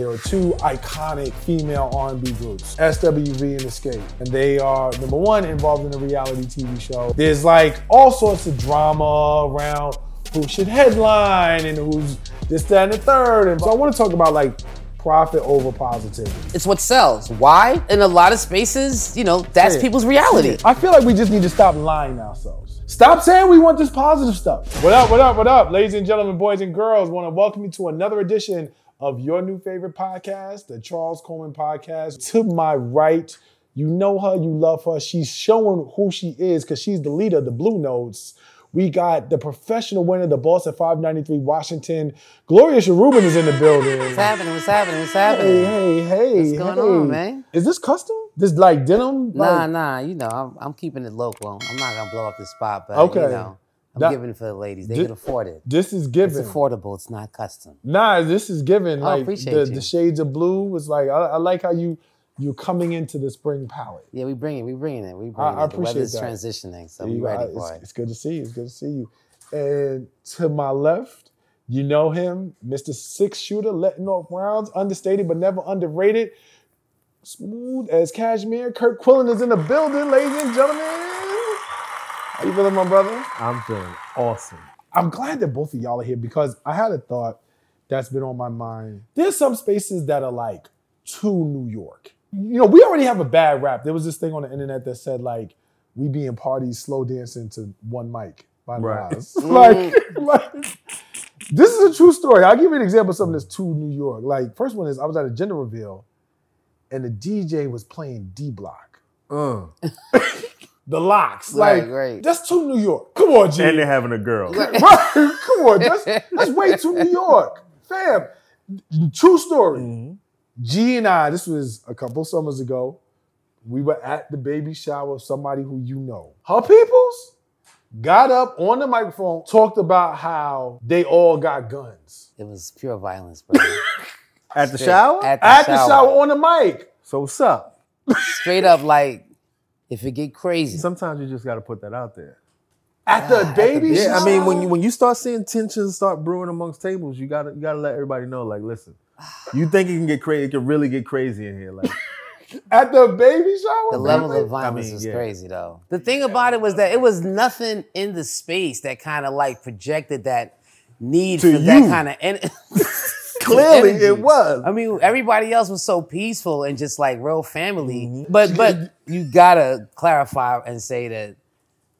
There are two iconic female R&B groups, SWV and Xscape, and they are number one involved in a reality TV show. There's like all sorts of drama around who should headline and who's this, that, and the third. And so I want to talk about like profit over positivity. It's what sells. Why? In a lot of spaces, you know, that's Say it. people's reality. I feel like we just need to stop lying to ourselves. Stop saying we want this positive stuff. What up, what up, what up, ladies and gentlemen, boys and girls? Want to welcome you to another edition of your new favorite podcast, the Charles Coleman Podcast. To my right, you know her, you love her. She's showing who she is because she's the leader of the Blue Notes. We got the professional winner, the boss at 593 Washington. Gloria Sharubin is in the building. What's happening? What's happening? What's Hey, happening? hey, hey. What's going hey. on, man? Is this custom? This like denim? Nah, Like- nah, you know, I'm, I'm keeping it local. I'm not gonna blow up the spot, but Okay. you know, I'm That- giving for the ladies. They Thi- can afford it. This is It's given. affordable. It's not custom. Nah, this is given. Oh, like appreciate the, you. the shades of blue was like I, I like how you you're coming into the spring palette. Yeah, we bring it. We bringing it. We bring I- I it. The weather's appreciate that. transitioning, so we ready I- for it's, it. it's good to see you. It's good to see you. And to my left, you know him, Mr. Six Shooter, letting off rounds, understated but never underrated. Smooth as cashmere. Curt Quillen is in the building, ladies and gentlemen. How you feeling, my brother? I'm feeling awesome. I'm glad that both of y'all are here because I had a thought that's been on my mind. There's some spaces that are like too New York. You know, we already have a bad rap. There was this thing on the internet that said like we be in parties slow dancing to one mic by Right. Nas. like, like this is a true story. I'll give you an example of something that's too New York. Like first one is I was at a gender reveal and the DJ was playing D Block. Uh. The locks. Right, like right. that's too New York. Come on, G. And they're having a girl. Right, come on, that's, that's way too New York, fam. True story. Mhm. G and I, this was a couple summers ago. We were at the baby shower of somebody who you know. Her peoples got up on the microphone, talked about how they all got guns It was pure violence, bro. At the Straight- shower? At the, at the shower. shower on the mic. so what's up? Straight up, like, if it get crazy. Sometimes you just got to put that out there. At the baby Yeah. I mean, when you when you start seeing tensions start brewing amongst tables, you gotta you gotta let everybody know. Like, listen, you think it can get crazy? It can really get crazy in here. Like, at the baby shower. The level baby? of violence mean, was yeah. crazy, though. The thing about it was that it was nothing in the space that kind of like projected that need To for that kind of. En- clearly, energy. it was. I mean, everybody else was so peaceful and just like real family. Mm-hmm. But but you gotta clarify and say that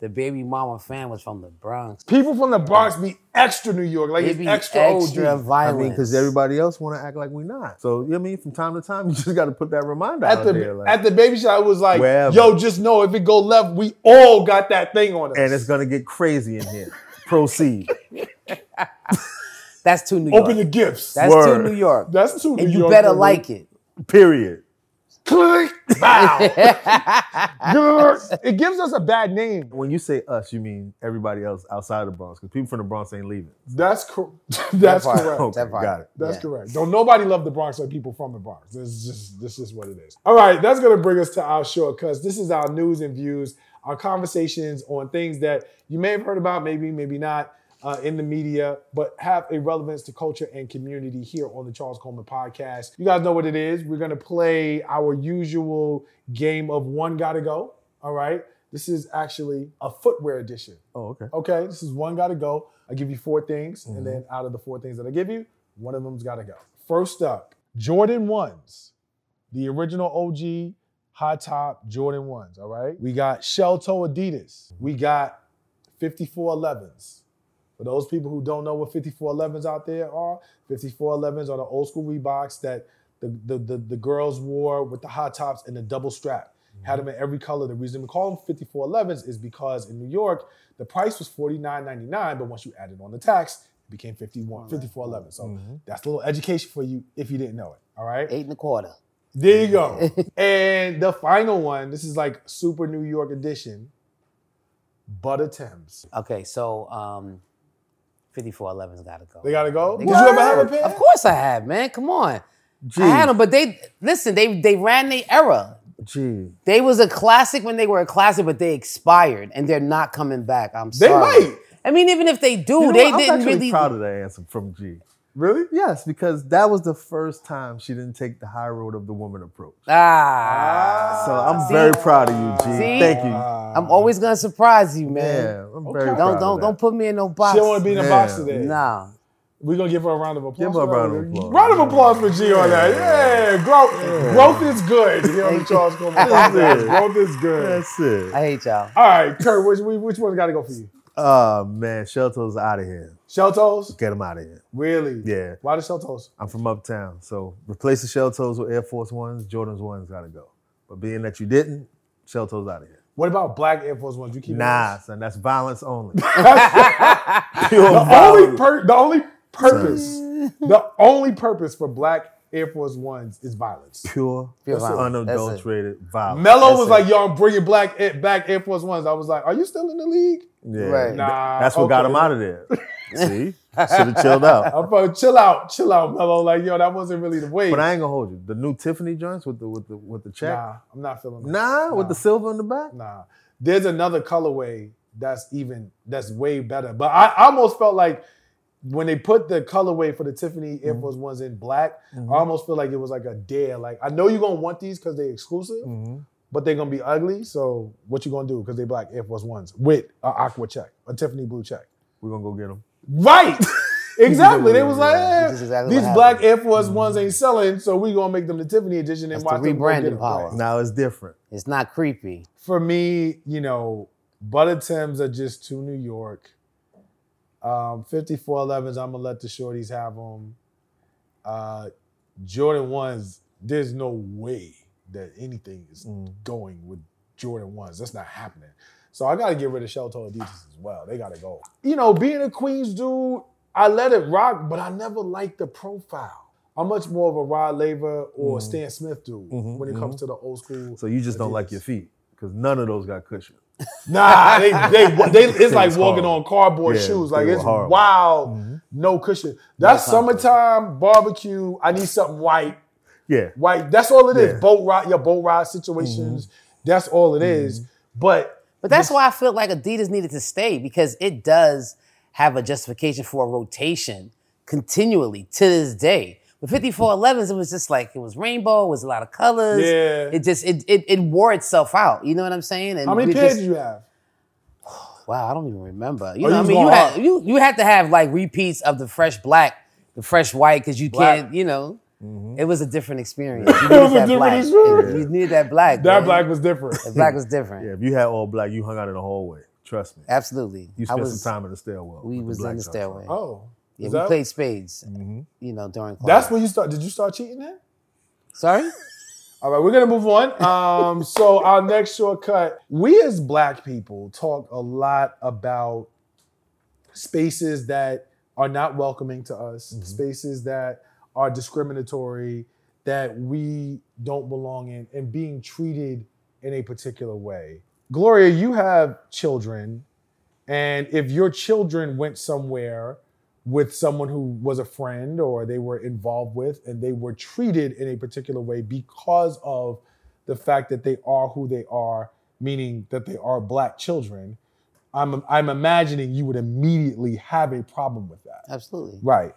the baby mama fan was from the Bronx. People from the Bronx be extra New York, like it's extra, extra OG. I violence. mean, because everybody else want to act like we not. So you know what I mean, from time to time, you just got to put that reminder at out the there. Like, at the baby shower, it was like, Wherever. yo, just know if it go left, we all got that thing on us. and it's gonna get crazy in here. Proceed. That's too New York. open the gifts. That's too New York. That's too. and New you York better for me. like it. Period. Click. Bow. it gives us a bad name. When you say us, you mean everybody else outside of the Bronx, because people from the Bronx ain't leaving. That's cor- That's part. correct. Okay, That got it. That's Yeah. correct. Don't nobody love the Bronx like people from the Bronx. This is just this is what it is. All right, that's gonna bring us to our show because this is our news and views, our conversations on things that you may have heard about, maybe, maybe not. Uh, in the media, but have a relevance to culture and community here on the Charles Coleman podcast. You guys know what it is. We're gonna play our usual game of one gotta go. All right. This is actually a footwear edition. Oh, okay. Okay, this is one gotta go. I give you four things, Mhm. and then out of the four things that I give you, one of them's gotta go. First up, Jordan ones, the original OG high top Jordan ones. All right, we got shell toe Adidas. We got 5411s. For those people who don't know what 5411s out there are, 5411s are the old school Reeboks that the, the, the, the girls wore with the high tops and the double strap. Had them in every color. The reason we call them 5411s is because in New York, the price was $49.99, but once you added on the tax, it became 51, 5411. So Mhm. that's a little education for you if you didn't know it. All right. Eight and a quarter. There you go. and the final one, this is like super New York edition. Butter Tims. Okay, so um, 5411's gotta go. They gotta go. They Did you ever have a pair? Of course I have, man. Come on. I had them, but they listen. They they ran their era. gee. They was a classic when they were a classic, but they expired and they're not coming back. I'm They sorry. They might. I mean, even if they do, You know they what? I'm didn't actually really. proud of that answer from G. Really? Yes, because that was the first time she didn't take the high road of the woman approach. Ah. So I'm See? very proud of you, G. See? Thank you. Uh, I'm always gonna surprise you, man. yeah, I'm Okay. very Don't- proud Don't of don't that. don't put me in no box. She don't want to be in the box today. Nah. We're gonna give her a round of applause. Give her a for round of applause. Round of applause for G on that. Yeah, growth, growth is good. You know what Charles Coleman That's it. Growth is good. That's it. I hate y'all. All right, Curt, which, which one's got to go for you? Oh man, Shelto's out of here. Shell toes? Get them out of here. Really? Yeah. Why the shell toes? I'm from uptown, so replace the shell toes with Air Force Ones. Jordan's ones gotta go. But being that you didn't, shell toes out of here. What about black Air Force Ones? You keep Nah, son, that's violence only. those? The only violence. per- the only purpose, the only purpose for black Air Force Ones is violence. Pure, Pure violence. unadulterated violence. Mello That's was it. like, "Yo, I'm bringing black Air- back Air Force Ones." I was like, "Are you still in the league?" yeah, Right. Nah, that's what got him out of there. See, should have chilled out. I'm like, chill out, chill out, Mello. Like, yo, that wasn't really the way. But I ain't gonna hold you. The new Tiffany joints with the with the with the check. nah, I'm not feeling that. Nah, with the silver in the back. Nah, there's another colorway that's even that's way better. But I, I almost felt like when they put the colorway for the Tiffany Air. Force Ones in black, Mhm. I almost feel like it was like a dare. Like I know you're gonna want these because they're exclusive, Mhm. but they're gonna be ugly. So what you gonna do? Because they black Air Force Ones with an aqua check, a Tiffany blue check. We're gonna go get them. Right. exactly. They was like, eh, exactly these black happened. Air Force Ones ain't selling, so we gonna make them the Tiffany edition and That's the watch them rebranding power. Right. Now it's different. It's not creepy. for me, you know, Butter Tims are just too New York. Um, 5411s, I'm gonna let the shorties have them. Uh, Jordan ones, there's no way that anything is Mm. going with Jordan ones. That's not happening. So I gotta get rid of Shell Adidas as well. They gotta go. You know, being a Queens dude, I let it rock, but I never liked the profile. I'm much more of a Rod Laver or Mhm. Stan Smith dude Mhm, when it comes mhm. to the old school. So you just don't like your feet because none of those got cushion. Nah, they, they, they it's like walking hard. on cardboard Yeah, shoes. Like it's horrible. wild, Mhm. no cushion. That's No summertime barbecue. I need something white, Yeah. white. That's all it is. Yeah. Mm-hmm. Boat ride, your boat ride situations. That's all it is. But But that's why I feel like Adidas needed to stay because it does have a justification for a rotation continually to this day. With 5411s, it was just like it was rainbow, it was a lot of colors. Yeah. It just it it, it wore itself out. You know what I'm saying? And how many pairs just- do you have? Wow, I don't even remember. You Oh, know, you I mean, you going had hard. you you had to have like repeats of the fresh black, the fresh white, because you Black. can't. You know, Mm-hmm. it was a different experience. You It needed was a that different black. experience. You needed that black. That man. black was different. The black was different. Yeah. If you had all black, you hung out in the hallway. Trust me. Absolutely. You I spent was, some time in the stairwell. We was black in the stairwell. Oh, Yeah, is we played spades. Mhm. You know, during class. That's when you start. Did you start cheating then? Sorry. All right, we're gonna move on. Um, so our next shortcut, we as black people talk a lot about spaces that are not welcoming to us, spaces that are discriminatory, that we don't belong in, and being treated in a particular way. Gloria, you have children, and if your children went somewhere with someone who was a friend or they were involved with and they were treated in a particular way because of the fact that they are who they are, meaning that they are black children, I'm, I'm imagining you would immediately have a problem with that. Absolutely. Right.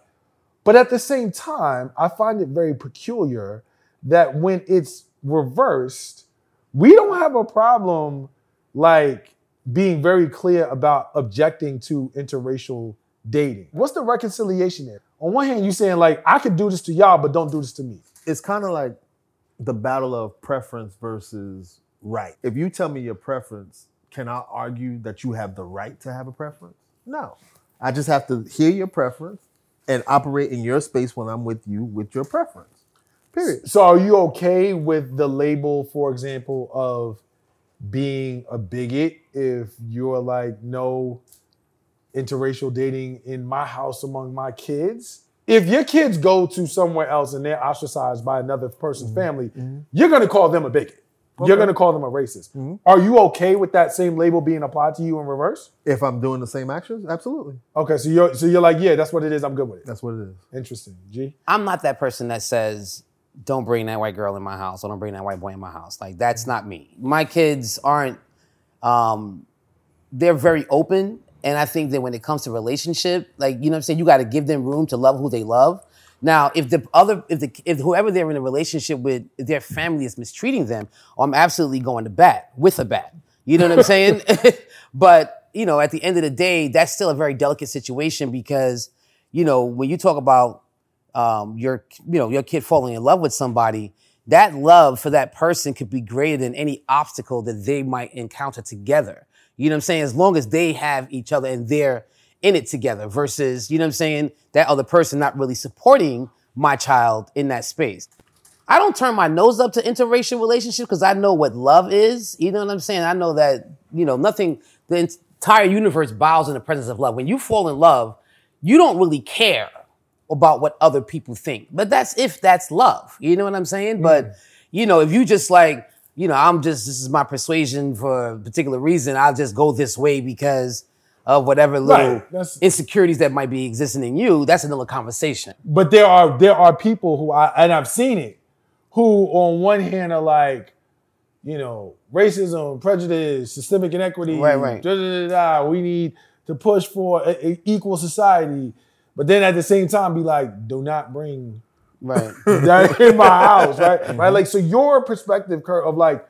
But at the same time, I find it very peculiar that when it's reversed, we don't have a problem like being very clear about objecting to interracial dating. What's the reconciliation there? On one hand, you're saying like, I could do this to y'all, but don't do this to me. It's kind of like the battle of preference versus right. If you tell me your preference, can I argue that you have the right to have a preference? No. I just have to hear your preference and operate in your space when I'm with you with your preference. Period. So are you okay with the label, for example, of being a bigot if you're like no interracial dating in my house among my kids? If your kids go to somewhere else and they're ostracized by another person's mm-hmm. family, mm-hmm. you're gonna call them a bigot. You're gonna call them a racist. Mm-hmm. Are you okay with that same label being applied to you in reverse? If I'm doing the same actions, absolutely. Okay, so you're so you're like, yeah, that's what it is. I'm good with it. That's what it is. Interesting. G. I'm not that person that says, don't bring that white girl in my house or don't bring that white boy in my house. Like, that's not me. My kids aren't, um, they're very open And I think that when it comes to relationship, like you know what I'm saying, you got to give them room to love who they love. Now, if the other, if the, if whoever they're in a relationship with, their family is mistreating them, I'm absolutely going to bat with a bat. You know what I'm saying? but you know, at the end of the day, that's still a very delicate situation because you know when you talk about um, your, you know, your kid falling in love with somebody, that love for that person could be greater than any obstacle that they might encounter together. You know what I'm saying? As long as they have each other and they're in it together versus, you know what I'm saying, that other person not really supporting my child in that space. I don't turn my nose up to interracial relationships because I know what love is. You know what I'm saying? I know that, you know, nothing, the entire universe bows in the presence of love. When you fall in love, you don't really care about what other people think. But that's if that's love. You know what I'm saying? Mm. But, you know, if you just like, you know, I'm just, this is my persuasion for a particular reason, I'll just go this way because of whatever little right. insecurities that might be existing in you, that's another conversation. But there are there are people who I and I've seen it, who on one hand are like, you know, racism, prejudice, systemic inequity, right, right. Da, da, da, we need to push for a, a equal society, but then at the same time be like, do not bring right in my house, right, right. Like so, your perspective, Curt, of like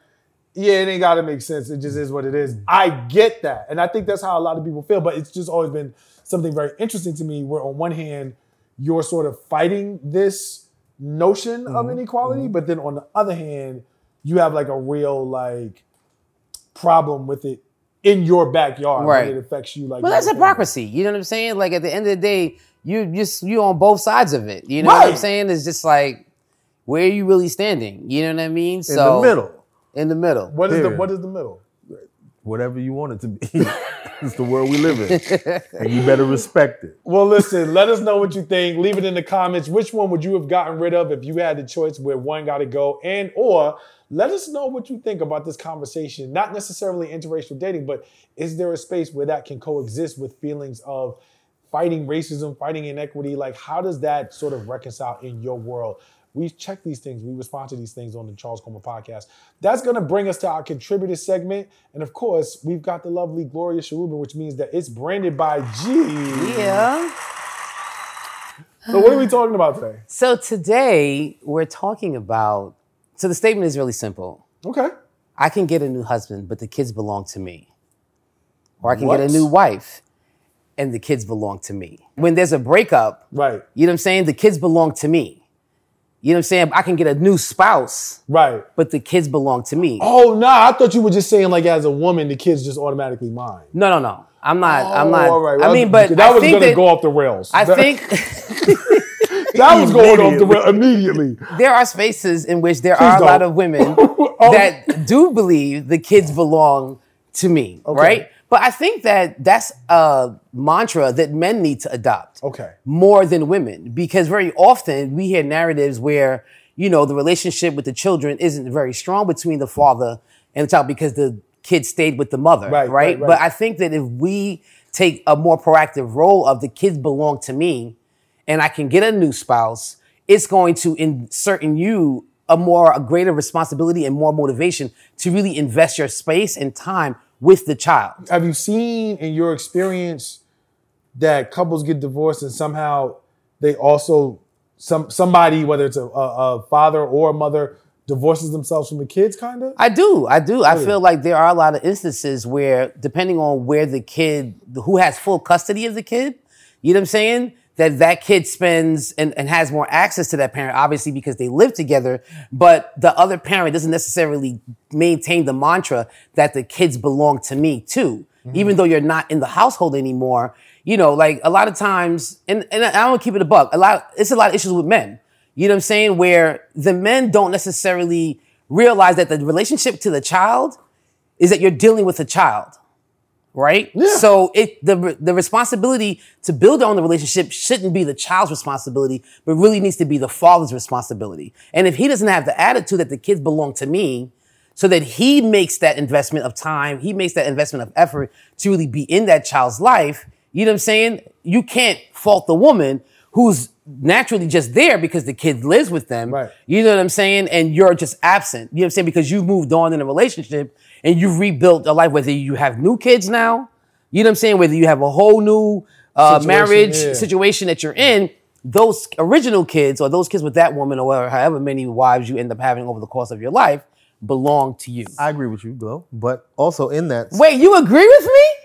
yeah, it ain't got to make sense. It just is what it is. I get that. And I think that's how a lot of people feel. But it's just always been something very interesting to me where, on one hand, you're sort of fighting this notion mm-hmm. of inequality. Mm-hmm. But then on the other hand, you have like a real like problem with it in your backyard. Right. It affects you like Well, that's hypocrisy. You know what I'm saying? Like at the end of the day, you just you on both sides of it. You know right. what I'm saying? It's just like where are you really standing? You know what I mean? So in the middle in the middle. What is the what is the middle? Whatever you want it to be. it's the world we live in. and you better respect it. Well, listen, let us know what you think. Leave it in the comments. Which one would you have gotten rid of if you had the choice where one got to go? And or let us know what you think about this conversation. Not necessarily interracial dating, but is there a space where that can coexist with feelings of fighting racism, fighting inequity? Like, how does that sort of reconcile in your world? We check these things. We respond to these things on the Charles Coleman podcast. That's going to bring us to our contributor segment. And of course, we've got the lovely Gloria Sharubin, which means that it's branded by G. Yeah. So, what are we talking about today? So, today we're talking about. So, the statement is really simple. Okay. I can get a new husband, but the kids belong to me. Or I can what? get a new wife and the kids belong to me. When there's a breakup, right. You know what I'm saying? The kids belong to me. You know what I'm saying? I can get a new spouse. Right. But the kids belong to me. Oh, nah. I thought you were just saying, like, as a woman, the kids just automatically mine. No, no, no. I'm not. Oh, I'm not. All right. Well, I mean, but that I was going to go off the rails. I think that was going off the rails immediately. There are spaces in which there Please are don't. a lot of women oh. that do believe the kids belong to me, okay. right? But I think that that's a mantra that men need to adopt. Okay. More than women. Because very often we hear narratives where, you know, the relationship with the children isn't very strong between the father and the child because the kid stayed with the mother. Right. Right. right, right. But I think that if we take a more proactive role of the kids belong to me and I can get a new spouse, it's going to insert in you a more, a greater responsibility and more motivation to really invest your space and time with the child. Have you seen in your experience that couples get divorced and somehow they also some somebody, whether it's a, a, a father or a mother, divorces themselves from the kids, kind of? I do. I do. I feel like there are a lot of instances where, depending on where the kid, who has full custody of the kid, you know what I'm saying? That that kid spends and, and has more access to that parent, obviously because they live together, but the other parent doesn't necessarily maintain the mantra that the kids belong to me too. Mm-hmm. Even though you're not in the household anymore, you know, like a lot of times, and, and I don't keep it a buck, a lot, it's a lot of issues with men. You know what I'm saying? Where the men don't necessarily realize that the relationship to the child is that you're dealing with a child right? Yeah. So it the the responsibility to build on the relationship shouldn't be the child's responsibility, but really needs to be the father's responsibility. And if he doesn't have the attitude that the kids belong to me, so that he makes that investment of time, he makes that investment of effort to really be in that child's life, you know what I'm saying? You can't fault the woman who's naturally just there because the kid lives with them. Right. You know what I'm saying? And you're just absent. You know what I'm saying? Because you've moved on in a relationship and you've rebuilt a life, whether you have new kids now, You know what I'm saying? Whether you have a whole new uh, Situation, marriage yeah. situation that you're in, those original kids or those kids with that woman or however many wives you end up having over the course of your life belong to you. I agree with you, Glow. But also in that, Wait, you agree with me?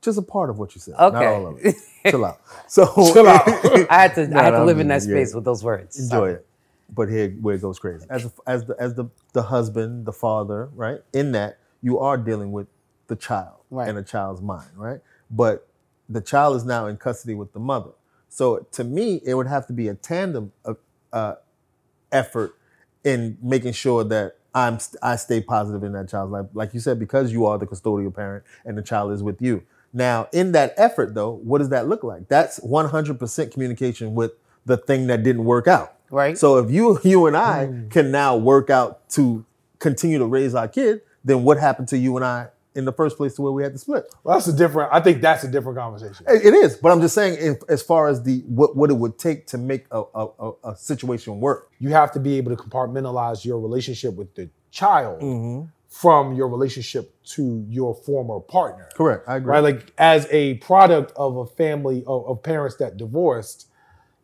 Just a part of what you said, not all of it. Chill out. So Chill out. I had to, No, I had to live in that yeah. space with those words. enjoy it. But here, where it goes crazy. As a, as the as the the husband, the father, right? In that, you are dealing with the child Right. and a child's mind, right? But the child is now in custody with the mother. So to me, it would have to be a tandem of, uh, effort in making sure that I'm st- I stay positive in that child's life, like you said, because you are the custodial parent and the child is with you. Now, in that effort, though, what does that look like? That's 100% communication with the thing that didn't work out. Right. So if you you and I Hmm. can now work out to continue to raise our kid, then what happened to you and I in the first place to where we had to split? Well, that's a different. I think that's a different conversation. It it is, but I'm just saying, if, as far as the what, what it would take to make a, a, a, a situation work. You have to be able to compartmentalize your relationship with the child Mm-hmm. from your relationship to your former partner. Correct, I agree. Right, like as a product of a family of, of parents that divorced,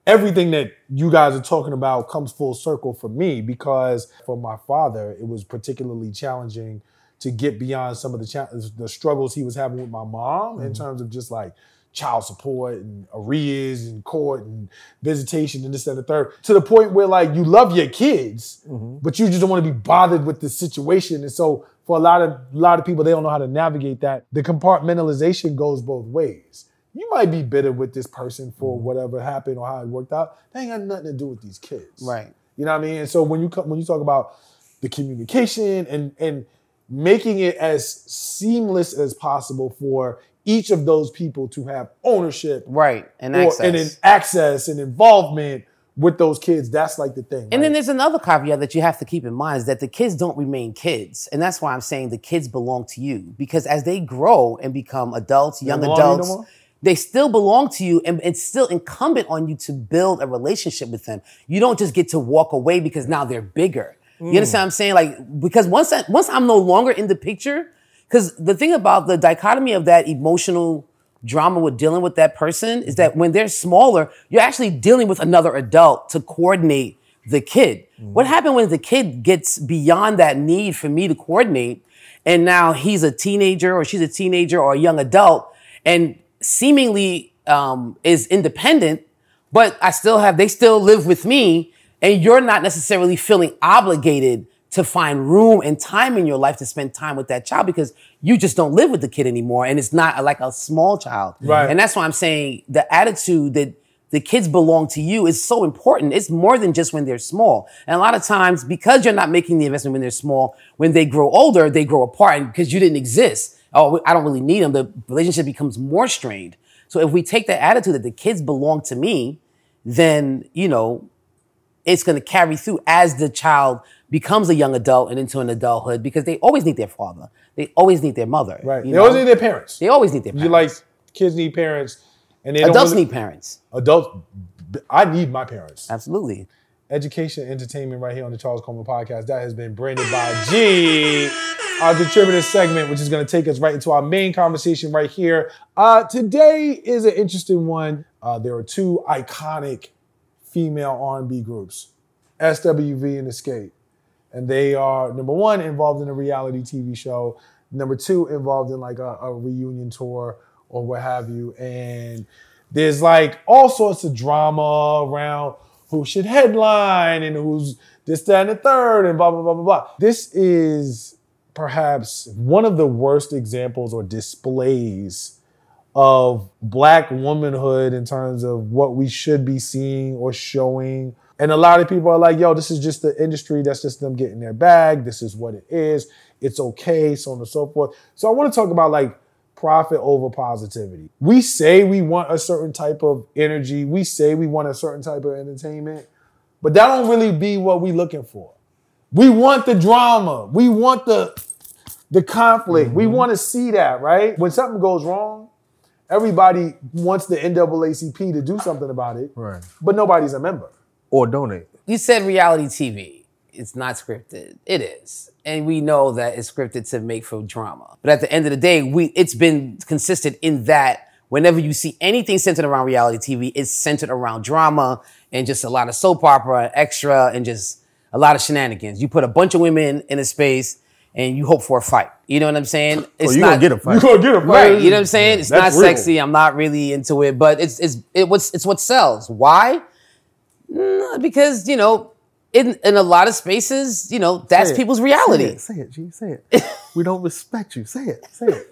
everything that you guys are talking about comes full circle for me because for my father, it was particularly challenging to get beyond some of the cha- the struggles he was having with my mom in mm-hmm. terms of just like child support and arrears and court and visitation and this and the third to the point where like you love your kids mm-hmm. but you just don't want to be bothered with the situation. And so for a lot of a lot of people they don't know how to navigate that the compartmentalization goes both ways you might be bitter with this person for mm-hmm. whatever happened or how it worked out they ain't got nothing to do with these kids Right. you know what I mean? And so when you come, when you talk about the communication and and making it as seamless as possible for each of those people to have ownership Right. And or, access. and in access and involvement with those kids, that's like the thing. And then there's another caveat that you have to keep in mind is that the kids don't remain kids. And that's why I'm saying the kids belong to you. Because as they grow and become adults, young no adults, they still belong to you and it's still incumbent on you to build a relationship with them. You don't just get to walk away because now they're bigger. You mm. understand what I'm saying? Like, because once I, once I'm no longer in the picture, because the thing about the dichotomy of that emotional drama with dealing with that person is that when they're smaller, you're actually dealing with another adult to coordinate the kid. What happened when the kid gets beyond that need for me to coordinate and now he's a teenager or she's a teenager or a young adult and seemingly um, is independent, but I still have, they still live with me and you're not necessarily feeling obligated to find room and time in your life to spend time with that child because you just don't live with the kid anymore and it's not like a small child. Right. And that's why I'm saying the attitude that the kids belong to you is so important. It's more than just when they're small. And a lot of times, because you're not making the investment when they're small, when they grow older, they grow apart because you didn't exist. Oh, I don't really need them. The relationship becomes more strained. So if we take that attitude that the kids belong to me, then, you know, it's going to carry through as the child becomes a young adult and into an adulthood because they always need their father. They always need their mother. right. They always need their parents. They always need their parents. You like kids need parents, and they don't Adults really- need parents. adults. I need my parents. Absolutely. education, entertainment right here on the Charles Coleman podcast. That has been branded by G, our contributor segment, which is going to take us right into our main conversation right here. Uh, today is an interesting one. Uh, there are two iconic female R&B groups, SWV and Xscape, and they are number one involved in a reality TV show, number two involved in like a, a reunion tour or what have you, and there's like all sorts of drama around who should headline and who's this, that, and the third, and blah, blah, blah, blah, blah. This is perhaps one of the worst examples or displays of black womanhood in terms of what we should be seeing or showing. And a lot of people are like, yo, this is just the industry. That's just them getting their bag. This is what it is. It's okay, so on and so forth. So I want to talk about like profit over positivity. We say we want a certain type of energy. We say we want a certain type of entertainment, but that don't really be what we looking for. We want the drama. We want the the conflict. We mm-hmm. want to see that, right? When something goes wrong, everybody wants the NAACP to do something about it, Right. but nobody's a member. Or donate. You said reality TV. it's not scripted. It is. And we know that it's scripted to make for drama. But at the end of the day, we it's been consistent in that whenever you see anything centered around reality TV, it's centered around drama and just a lot of soap opera, extra, and just a lot of shenanigans. You put a bunch of women in a space and you hope for a fight. You know what I'm saying? Oh, it's you gonna get a fight. You gonna get a fight. Right, you know what I'm saying? It's not real. sexy. I'm not really into it, but it's it's it what's it's what sells. Why? Because you know, in in a lot of spaces, you know, that's Say people's Say reality. it, say it, G. Say it. we don't respect you. Say it. Say it.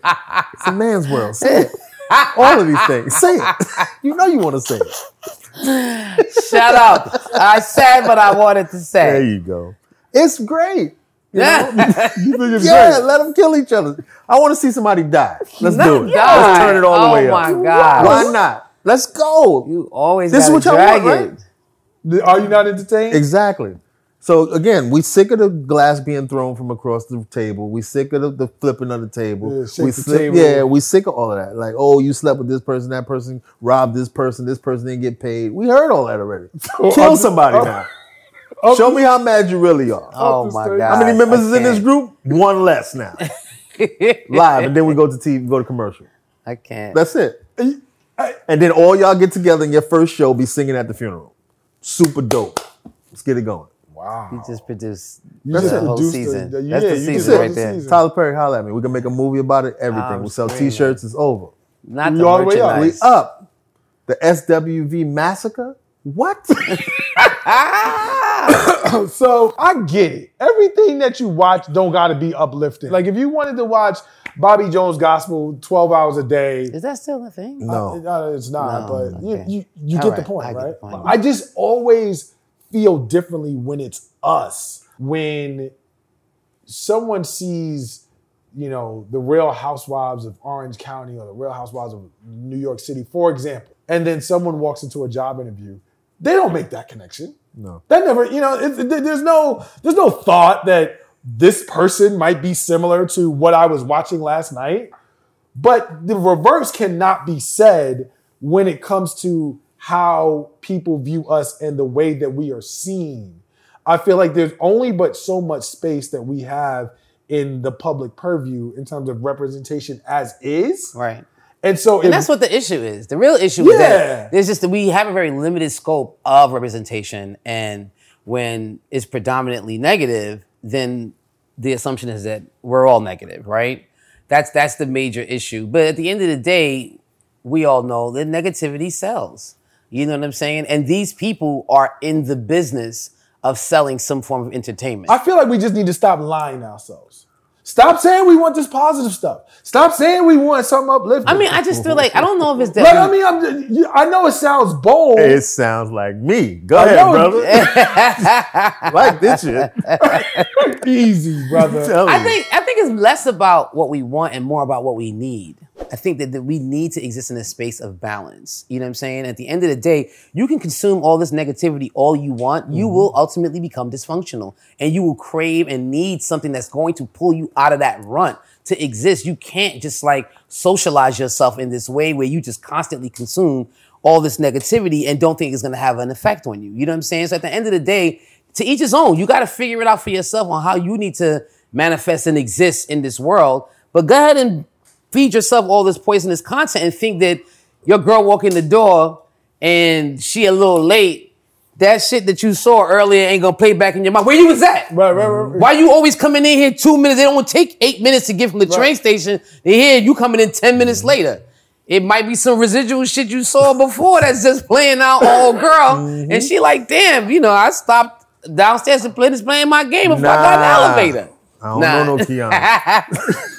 It's a man's world. Say it. All of these things. Say it. You know you want to say it. Shut up! I said what I wanted to say. There you go. It's great. Yeah. You it's Yeah, let them kill each other. I want to see somebody die. Let's Not do it. die. Let's turn it all the Oh way up. Oh my God. Why not? Let's go. you always This is what y'all want, it. Are you not entertained? Exactly. So again, we sick of the glass being thrown from across the table. We sick of the, the flipping of the table. Yeah, we the sick- table. yeah, we sick of all of that. Like, oh, you slept with this person, that person robbed this person, this person didn't get paid. We heard all that already. Kill somebody I'm- now. I'm- Show me how mad you really are. Oh my god! how many members is in this group? One less now. Live, and then we go to TV, go to commercial. I can't. That's it. I- And then all y'all get together in your first show, be singing at the funeral. Super dope. Let's get it going. Wow. you just produced You the whole season. the- That's yeah, the season right it. there. Season. Tyler Perry, holla at me. We can make a movie about it. Everything. I'm we'll sell screaming. T-shirts. It's over. Not We the all the way up. We up. The SWV massacre. What? So I get it. Everything that you watch don't gotta be uplifting. Like if you wanted to watch Bobby Jones gospel 12 hours a day, Is that still a thing? no. No, uh, uh, it's not. No, but okay. you, you, you All get the point, I get right? the point. I just always feel differently when it's us. When someone sees, you know, the Real Housewives of Orange County or the Real Housewives of New York City, for example, and then someone walks into a job interview, they don't make that connection. No. That never, you know, it, it- there's no, there's no thought that this person might be similar to what I was watching last night. But the reverse cannot be said when it comes to how people view us and the way that we are seen. I feel like there's only but so much space that we have in the public purview in terms of representation as is. Right. And so if, And that's what the issue is. The real issue is that there's just that we have a very limited scope of representation, and when it's predominantly negative, then the assumption is that we're all negative, right? That's that's the major issue. But at the end of the day, we all know that negativity sells. You know what I'm saying? And these people are in the business of selling some form of entertainment. I feel like we just need to stop lying to ourselves. Stop saying we want this positive stuff. Stop saying we want something uplifting. I mean, I just feel like I don't know if it's that. But, I mean, I'm I know it sounds bold. It sounds like me. Go I ahead, know. brother. like this shit. Easy, brother. I think I think it's less about what we want and more about what we need. I think that, that we need to exist in a space of balance. You know what I'm saying? At the end of the day, you can consume all this negativity all you want. You mm-hmm. will ultimately become dysfunctional and you will crave and need something that's going to pull you out of that rut to exist. You can't just like socialize yourself in this way where you just constantly consume all this negativity and don't think it's going to have an effect on you. You know what I'm saying? So at the end of the day, to each his own. You got to figure it out for yourself on how you need to manifest and exist in this world. But go ahead and feed yourself all this poisonous content and think that your girl walk in the door and she a little late. That shit that you saw earlier ain't gonna play back in your mind. Where you was at? Right, right, right. Why you always coming in here two minutes? It don't take eight minutes to get from the train station to here. You coming in 10 minutes mm-hmm. later. It might be some residual shit you saw before that's just playing out, old girl. And mm-hmm. she like, damn, you know, I stopped downstairs to play this playing my game before I got in the elevator. I don't Nah. know no Keanu.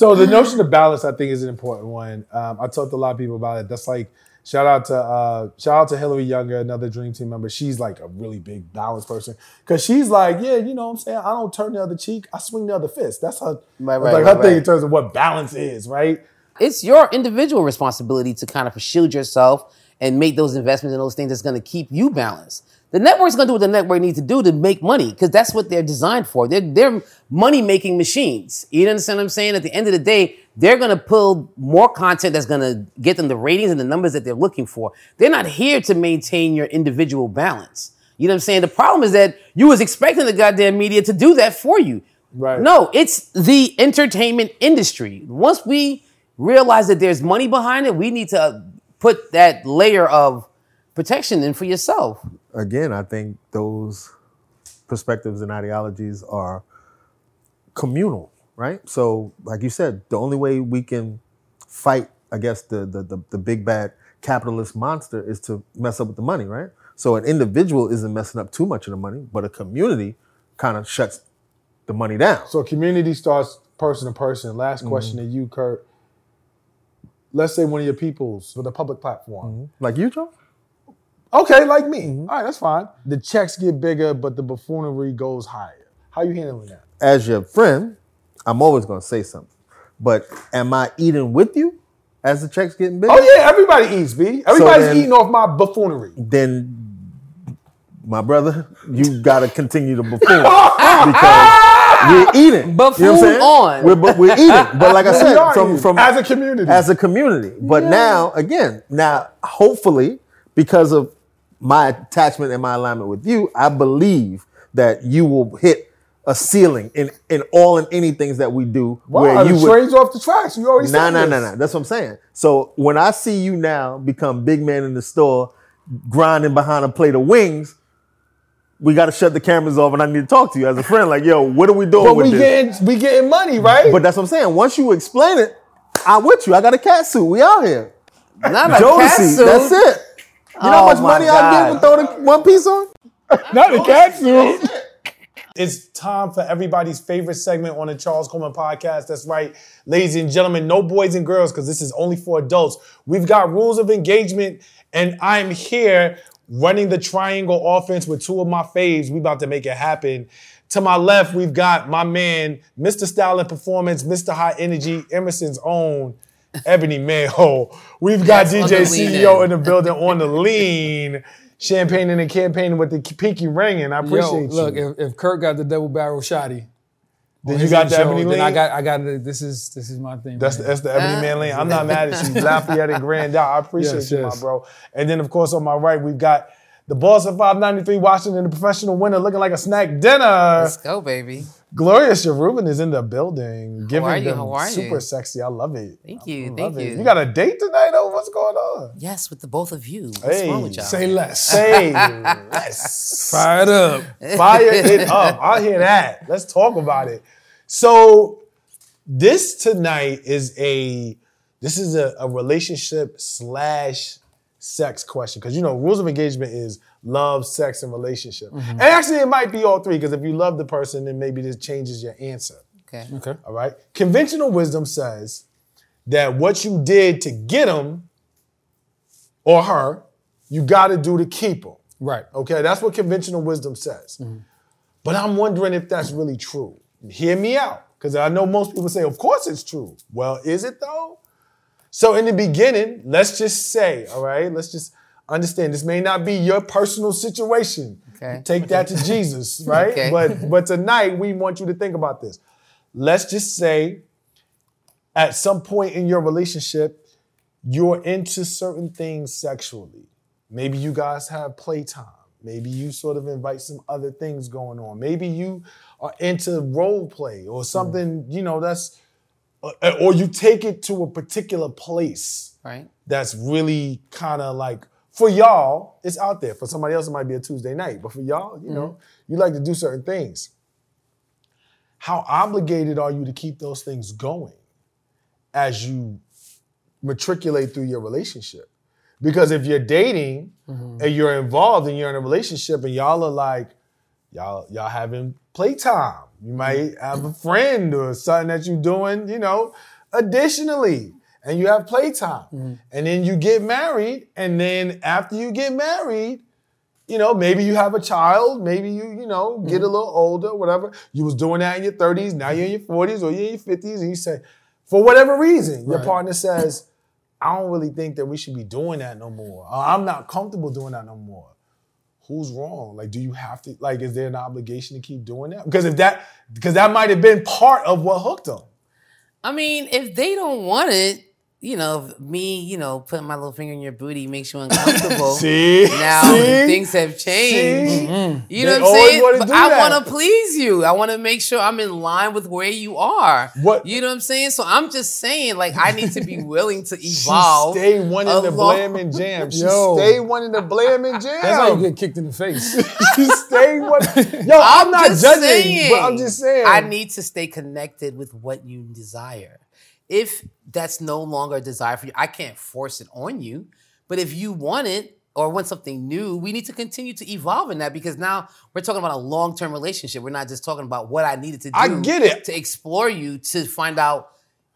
So the notion of balance, I think, is an important one. Um, I talked to a lot of people about it. That's like shout out to uh, shout out to Hillary Younger, another Dream Team member. She's like a really big balance person because she's like, yeah, you know what I'm saying. I don't turn the other cheek. I swing the other fist. That's her. Right, right, like right, her thing in terms of what balance is, right? it's your individual responsibility to kind of shield yourself and make those investments and those things that's going to keep you balanced. The network's going to do what the network needs to do to make money because that's what they're designed for. They're, they're money making machines. You understand what I'm saying? At the end of the day, they're going to pull more content that's going to get them the ratings and the numbers that they're looking for. They're not here to maintain your individual balance. You know what I'm saying? The problem is that you was expecting the goddamn media to do that for you. Right. No, it's the entertainment industry. Once we realize that there's money behind it, we need to put that layer of protection in for yourself. Again, I think those perspectives and ideologies are communal, right? So, like you said, the only way we can fight, I guess, the the the, the big bad capitalist monster is to mess up with the money, right? So, an individual isn't messing up too much of the money, but a community kind of shuts the money down. So community starts person to person. Last mm-hmm. question to you, Curt. Let's say one of your peoples with a public platform. Mm-hmm. like you, Joe? Okay, like me. Mm-hmm. All right, that's fine. The checks get bigger, but the buffoonery goes higher. How you handling that? As your friend, I'm always going to say something. But am I eating with you as the checks getting bigger? Oh yeah, everybody eats, B. Everybody's then- eating off my buffoonery. then my brother, you gotta continue to buffoon because we're eating. Buffoon you know what I'm saying? on. We're, bu- we're eating, but like I said, from from as a community. as a community. But now, again, now hopefully, because of my attachment and my alignment with you, I believe that you will hit a ceiling in in all and any things that we do wow, where you the would trains off the tracks. You already no, said no, this. no, no. That's what I'm saying. So when I see you now become big man in the store, grinding behind a plate of wings, we got to shut the cameras off, and I need to talk to you as a friend. Like, yo, what are we doing But with we this? getting we getting money, right? but that's what I'm saying. Once you explain it, I'm with you. I got a cat suit. We out here. Not a cat Jodeci. suit. That's it. You know how Oh much my money I give God. to throw the one piece on? Not the cat suit. It's time for everybody's favorite segment on the Charles Coleman podcast. That's right, ladies and gentlemen, no boys and girls, because this is only for adults. We've got rules of engagement, and I'm here running the triangle offense with two of my faves. We about to make it happen. To my left, we've got my man, Mr. Style and Performance, Mr. High Energy, Emerson's own Ebony Mayo. We've got Yes, DJ CEO in. in the building on the lean, champagning and campaigning with the pinky ringing. I Yo, appreciate look, you. if, if Curt got the double barrel shotty, Then you got own the show, Ebony then Lean? I got, I got. the- This is, this is my thing. That's the, that's the Ebony Man Lane. I'm not mad at you. Lafayette and Grand Out. I appreciate Yes, you, yes. my bro. And then, of course, on my right, we've got the boss of 593 Washington, the professional winner, looking like a snack dinner. Let's go, baby. Gloria Sharubin is in the building, giving are you? them How are super you? sexy. I love it. Thank you. I Thank love it. you. You got a date tonight, though? What's going on? yes, with the both of you. What's Hey, wrong with y'all? Say less. Say less. Fired up. Fire it up. I hear that. Let's talk about it. So this tonight is a this is a, a relationship slash sex question because you know rules of engagement is love, sex, and relationship. Mm-hmm. And actually, it might be all three because if you love the person, then maybe this changes your answer. Okay. Okay. All right. Conventional wisdom says that what you did to get him or her, you got to do to keep them. Right. Okay, that's what conventional wisdom says. Mm-hmm. But I'm wondering if that's really true. Hear me out, because I know most people say, of course it's true. Well, is it though? So in the beginning, let's just say, all right, let's just understand this may not be your personal situation. Okay. Take that to Jesus, right? Okay. But but tonight we want you to think about this. Let's just say at some point in your relationship, you're into certain things sexually. Maybe you guys have playtime. Maybe you sort of invite some other things going on. Maybe you are into role play or something, you know, that's, or you take it to a particular place Right. that's really kind of like, for y'all, it's out there. For somebody else, it might be a Tuesday night. But for y'all, you know, mm-hmm. you like to do certain things. How obligated are you to keep those things going as you matriculate through your relationship? Because if you're dating mm-hmm. and you're involved and you're in a relationship and y'all are like, y'all y'all having playtime. You might mm-hmm. have a friend or something that you're doing, you know, additionally. And you have playtime. Mm-hmm. And then you get married. And then after you get married, you know, maybe you have a child, maybe you, you know, get a mm-hmm. little older, whatever. You was doing that in your 30s, now you're in your 40s or you're in your 50s, and you say, for whatever reason, your Right. partner says, I don't really think that we should be doing that no more. I'm not comfortable doing that no more. Who's wrong? Like, do you have to, like, is there an obligation to keep doing that? Because if that, because that might have been part of what hooked them. I mean, if they don't want it, you know, me, you know, putting my little finger in your booty makes you uncomfortable. See? Now See? things have changed. See? You know They what I'm saying? wanna But I want to please you. I want to make sure I'm in line with where you are. What- You know what I'm saying? So I'm just saying, like, I need to be willing to She evolve. stay wanting to along- blam and jam. She Yo. stay wanting to blam and jam. That's how you get kicked in the face. she stay wanting. Yo, I'm, not judging, saying, but I'm just saying. I need to stay connected with what you desire. If that's no longer a desire for you, I can't force it on you. But if you want it or want something new, we need to continue to evolve in that because now we're talking about a long term relationship. We're not just talking about what I needed to do I get it. to explore you to find out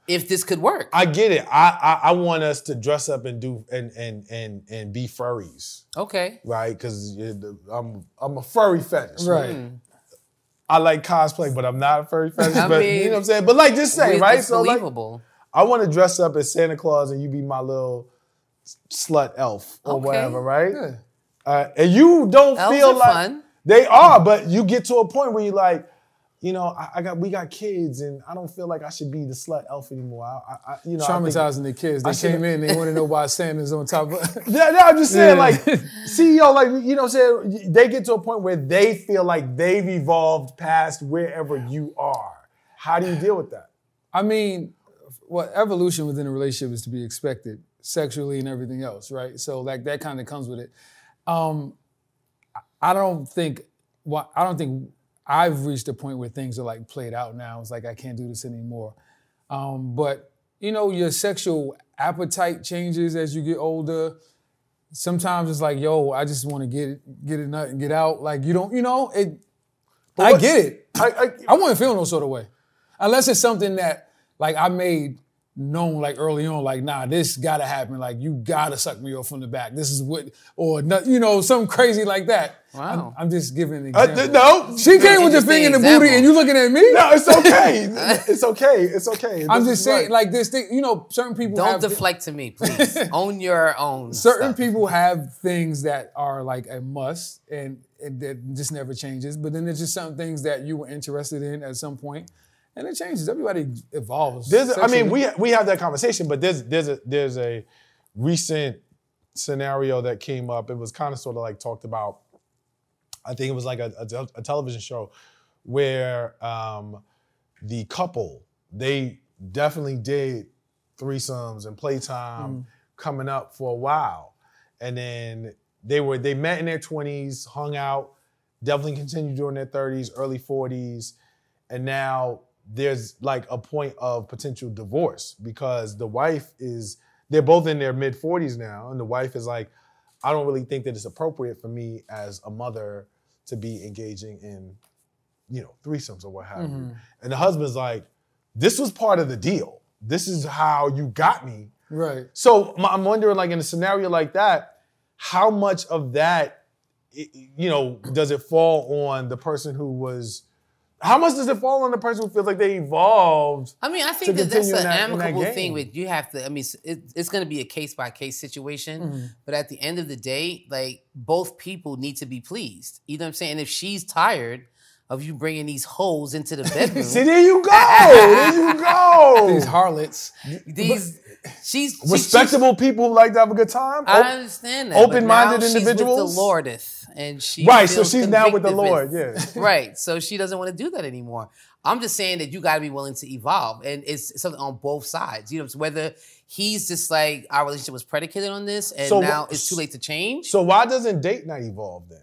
if this could work. I get it. I, I I want us to dress up and do and and and and be furries, okay. right? Because I'm I'm a furry fetish, right. Hmm. I like cosplay, but I'm not a furry fetish. I but mean, you know what I'm saying. But like, just say It's right. So like. I want to dress up as Santa Claus and you be my little slut elf or Okay. whatever, right? Yeah. Uh, and you don't Elves feel are like fun. they are, but you get to a point where you're like, you know, I, I got we got kids, and I don't feel like I should be the slut elf anymore. I, I, you know, Traumatizing the kids. They came in, they want to know why Santa's on top of Yeah, yeah, I'm just saying, Yeah. like, CEO, like, you know I'm saying? They get to a point where they feel like they've evolved past wherever you are. How do you deal with that? I mean, well, evolution within a relationship is to be expected, sexually and everything else, right? So like that kind of comes with it. Um, I don't think, well, I don't think I've reached a point where things are like played out now. It's like I can't do this anymore. Um, but you know, your sexual appetite changes as you get older. Sometimes it's like, yo, I just want to get it, get it nut and get out. Like you don't, you know, it. I what- get it. I, I, I wouldn't feel no sort of way. Unless it's something that like I made known like early on, like, nah, this gotta happen. Like you gotta suck me off from the back. This is what or you know, something crazy like that. Wow. I'm, I'm just giving an uh, example. th- no, She came with the Interesting finger in the booty and you looking at me? no, it's okay. it's okay. It's okay. I'm just saying, right. like this thing, you know, certain people Don't have deflect to me, please. Own your own. certain stuff. people have things that are like a must and, and that just never changes. But then there's just some things that you were interested in at some point, and it changes. Everybody evolves. There's, a- I mean, we we have that conversation, but there's there's a there's a recent scenario that came up. It was kind of sort of like talked about. I think it was like a, a, a television show where um, the couple they definitely did threesomes and playtime coming up for a while, and then they were they met in their twenties, hung out, definitely continued during their thirties, early forties, and now there's like a point of potential divorce because the wife is they're both in their mid 40s now and the wife is like i don't really think that it's appropriate for me as a mother to be engaging in you know threesomes or what have you mm-hmm. and the husband's like this was part of the deal this is how you got me right. so i'm wondering, like in a scenario like that, how much of that, you know, does it fall on the person who was? How much does it fall on the person who feels like they evolved? I mean, I think that that's continue an that- in that amicable thing. With you have to. I mean, it, it's going to be a case by case situation. Mm-hmm. But at the end of the day, like both people need to be pleased. You know what I'm saying? If she's tired of you bringing these hoes into the bedroom, See, there you go. there you go. These harlots. these she's she- Respectable people who like to have a good time. I understand that. open-minded individuals? with the Lordeth, and she right. So she's now with the Lord. Yeah. right. So she doesn't want to do that anymore. I'm just saying that you got to be willing to evolve, and it's something on both sides. You know, whether he's just like our relationship was predicated on this, and So now it's too late to change. So why doesn't date night evolve then?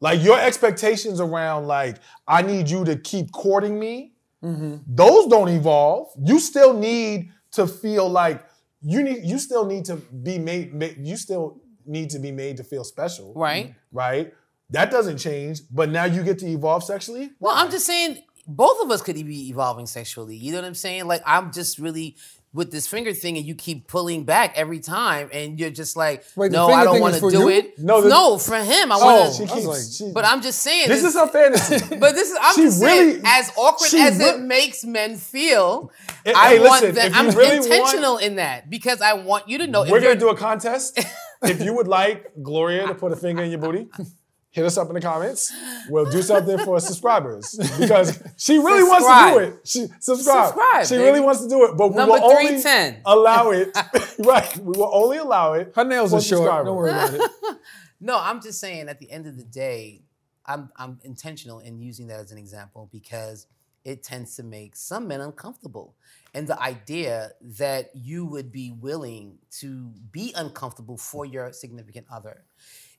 Like your expectations around like I need you to keep courting me, mm-hmm. those don't evolve. You still need to feel like you need you still need to be made, ma- you still need to be made to feel special. right. Right? That doesn't change, but now you get to evolve sexually? Well, I'm just saying both of us could be evolving sexually. You know what I'm saying? Like I'm just really with this finger thing, and you keep pulling back every time, and you're just like, Wait, no, I don't want to do you? it. No, the- no, for him, I want to. oh, like, she, but i'm just saying, This this- is a fantasy. But this is I'm just really- saying, as awkward as re- it makes men feel, Hey, I hey, want listen, you I'm really want- intentional in that because I want you to know. We're gonna do a contest. if you would like Gloria to put a finger in your booty, hit us up in the comments. We'll do something for subscribers because she really wants to do it. She subscribe. Subscribe, she baby. really wants to do it, but we Number will only 310. allow it. right, we will only allow it. Her nails for are short. subscribers. Don't worry about it. No, I'm just saying at the end of the day, I'm I'm intentional in using that as an example because it tends to make some men uncomfortable. And the idea that you would be willing to be uncomfortable for your significant other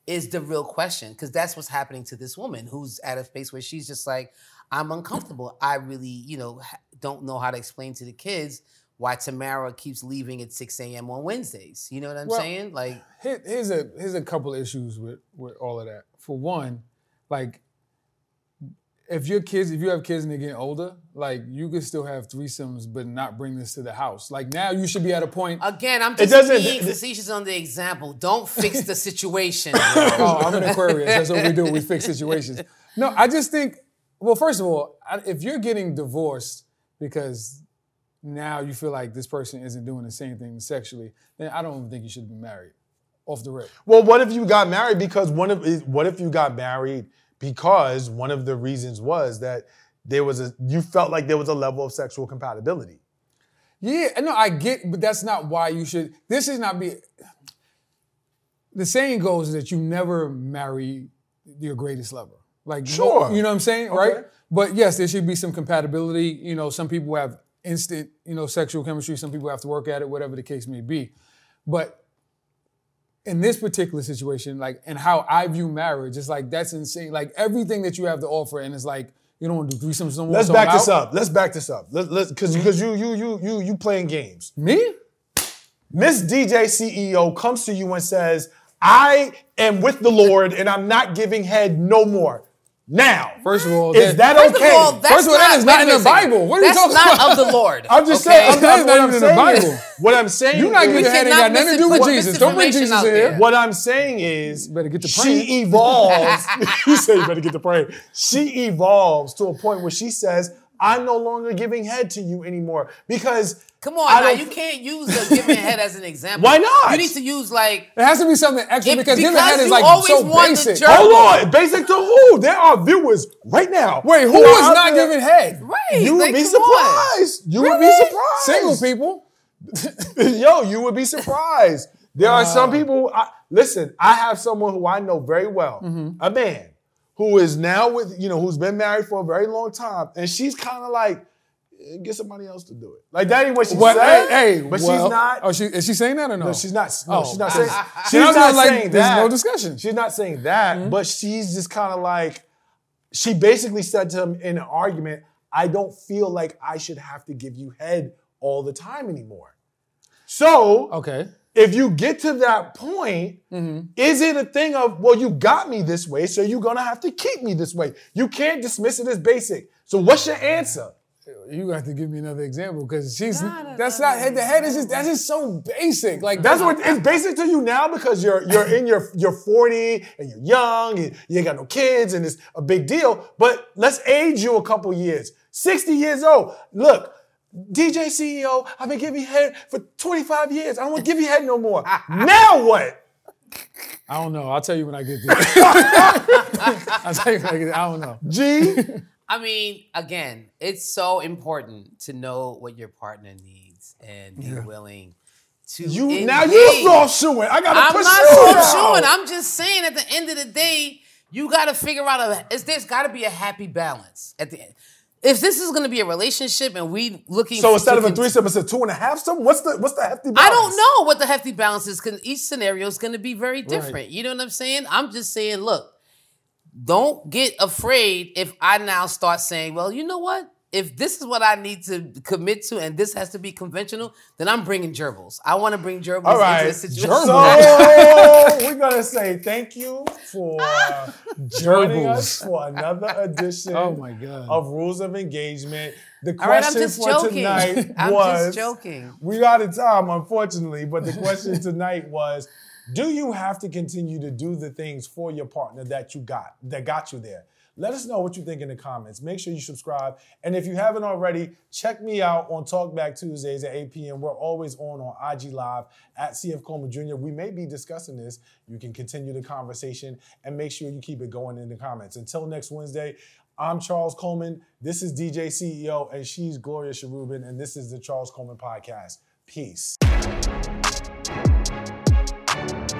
is the real question because that's what's happening to this woman who's at a space where she's just like I'm uncomfortable. I really, you know, don't know how to explain to the kids why Tamara keeps leaving at 6 a.m. on Wednesdays. You know what I'm Well, saying? Like, Here- here's a here's a couple issues with with all of that. For one, like if your kids, if you have kids and they're getting older, like you could still have threesomes, but not bring this to the house. Like now, you should be at a point. Again, I'm just doesn't- being th- facetious on the example. Don't fix the situation. oh, I'm an Aquarius. That's what we do. We fix situations. No, I just think. Well, first of all, if you're getting divorced because now you feel like this person isn't doing the same thing sexually, then I don't think you should be married. Off the rip. Well, what if you got married because one of what if you got married because one of the reasons was that there was a you felt like there was a level of sexual compatibility. Yeah, no, I get, but that's not why you should. This is not be. The saying goes that you never marry your greatest lover. Like, Sure. you know what I'm saying, Okay. right? But yes, there should be some compatibility. You know, some people have instant, you know, sexual chemistry. Some people have to work at it, whatever the case may be. But in this particular situation, like, and how I view marriage, it's like that's insane. Like everything that you have to offer, and it's like you don't want to do threesomes no more. Let's back this up. Let's back this up. Let's let's because because mm-hmm. you you you you you playing games. Me? Miss DJ CEO comes to you and says, "I am with the Lord and I'm not giving head no more." Now, First of all, is that First okay? of all, that's First of all, that not, is not in the. Bible. What are you talking about? that's talking not about? of the Lord. I'm just okay? saying. I'm, That is not even in the saying. Bible. What I'm saying. You're not is- giving We head ain't cannot got nothing to do with misinput Jesus. Don't bring misinformation Jesus out in here. there. What I'm saying is, Better get to she evolves. you say "You better get to praying." She evolves to a point where she says, "I'm no longer giving head to you anymore because." Come on, now you can't use the giving head as an example. Why not? You need to use like It has to be something extra It- because giving because head is like always so want basic. jerk- Hold on, basic to who? There are viewers right now. Wait, who are was not there- giving head? right. You would be come on. surprised. You would be surprised. Single people. Yo, you would be surprised. There are some people. I, listen, I have someone who I know very well, mm-hmm. a man who is now with you know who's been married for a very long time, and she's kind of like, get somebody else to do it. Like that ain't what she What? said. Hey, hey, but well- she's not. Oh, she is she saying that or no? No, she's not. No, Oh. she's not saying. I She's not like, saying there's no discussion. She's not saying that, but she's just kind of like. She basically said to him in an argument, "I don't feel like I should have to give you head all the time anymore." So, Okay. if you get to that point, Mm-hmm. is it a thing of, well, you got me this way, so you're gonna have to keep me this way? You can't dismiss it as basic. So, what's your answer? You have to give me another example because she's Nah, nah, that's nah, not head to head. Is just that's just so basic. Like That's what it's basic to you now because you're you're in your you're 40 and you're young and you ain't got no kids and it's a big deal. But let's age you a couple years. 60 years old. Look, DJ CEO, I've been giving you head for 25 years. I don't want to give you head no more. now what? I don't know. I'll tell you when I get there. I'll tell you when I get there. I don't know. G? I mean, again, it's so important to know what your partner needs and be willing to. You now you're soft shoeing. I gotta I'm push not you so now. showing. I'm just saying. At the end of the day, you got to figure out a. Is there's got to be a happy balance at the end. If this is going to be a relationship and we looking So instead of a threesome, it's a two and a half some? What's the what's the hefty balance? I don't know what the hefty balance is because each scenario is going to be very different. You know what I'm saying? I'm just saying, look, don't get afraid if I now start saying, well, you know what? If this is what I need to commit to and this has to be conventional, then I'm bringing gerbils. I want to bring gerbils All right. into a situation. So we're gonna say thank you for joining us Gerbils. for another edition Oh my god. of Rules of Engagement. The right, I'm question just for joking. tonight I'm was just joking. we out of time, unfortunately, but the question tonight was Do you have to continue to do the things for your partner that you got, that got you there? Let us know what you think in the comments. Make sure you subscribe. And if you haven't already, check me out on Talkback Tuesdays at 8 p.m. We're always on on IG Live at CF Coleman Jr. We may be discussing this. You can continue the conversation and make sure you keep it going in the comments. Until next Wednesday, I'm Charles Coleman. This is DJ CEO, and she's Gloria Sharubin, and this is the Charles Coleman Podcast. Peace you